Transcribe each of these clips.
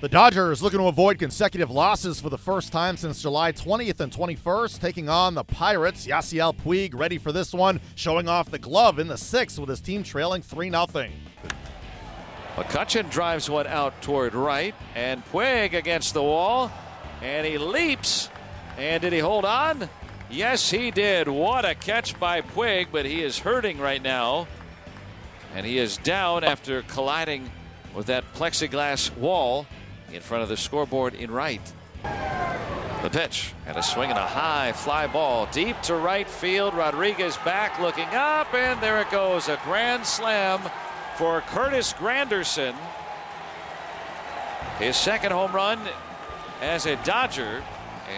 The Dodgers looking to avoid consecutive losses for the first time since July 20th and 21st, taking on the Pirates. Yasiel Puig ready for this one, showing off the glove in the sixth with his team trailing 3 0. McCutchen drives one out toward right, and Puig against the wall, and he leaps. And did he hold on? Yes, he did. What a catch by Puig, but he is hurting right now. And he is down after colliding with that plexiglass wall in front of the scoreboard in right. The pitch and a swing and a high fly ball deep to right field. Rodriguez back looking up, and there it goes. A grand slam for Curtis Granderson. His second home run as a Dodger.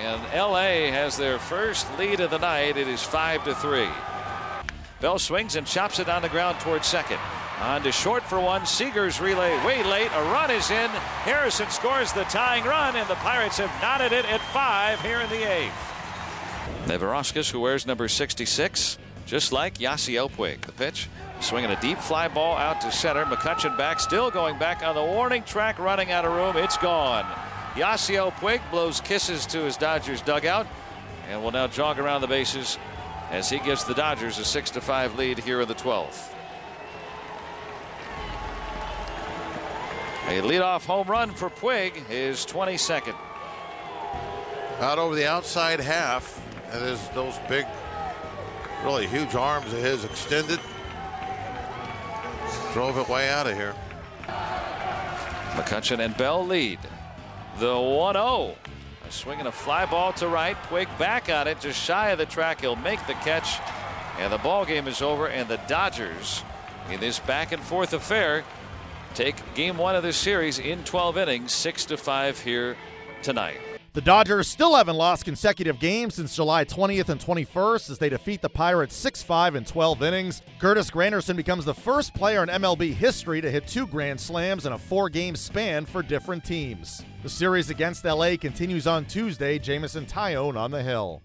And LA has their first lead of the night. It is 5 to 3. Bell swings and chops it on the ground towards second. On to short for one. Seager's relay way late. A run is in. Harrison scores the tying run, and the Pirates have knotted it at five here in the eighth. Neverauskas, who wears number 66, just like Yasiel Puig. The pitch, swinging a deep fly ball out to center. McCutchen back, still going back on the warning track, running out of room. It's gone. Yasiel Puig blows kisses to his Dodgers dugout and will now jog around the bases as he gives the Dodgers a 6 to 5 lead here in the 12th. A leadoff home run for Puig, his 22nd. Out over the outside half, and there's those big, really huge arms of his extended. Drove it way out of here. McCutchen and Bell lead. The 1 0. A swing and a fly ball to right. Puig back on it, just shy of the track. He'll make the catch. And the ball game is over. And the Dodgers, in this back and forth affair, take game one of this series in 12 innings, 6 to 5 here tonight. The Dodgers still haven't lost consecutive games since July 20th and 21st as they defeat the Pirates 6 5 in 12 innings. Curtis Granderson becomes the first player in MLB history to hit two grand slams in a four game span for different teams. The series against LA continues on Tuesday. Jameson Taillon on the Hill.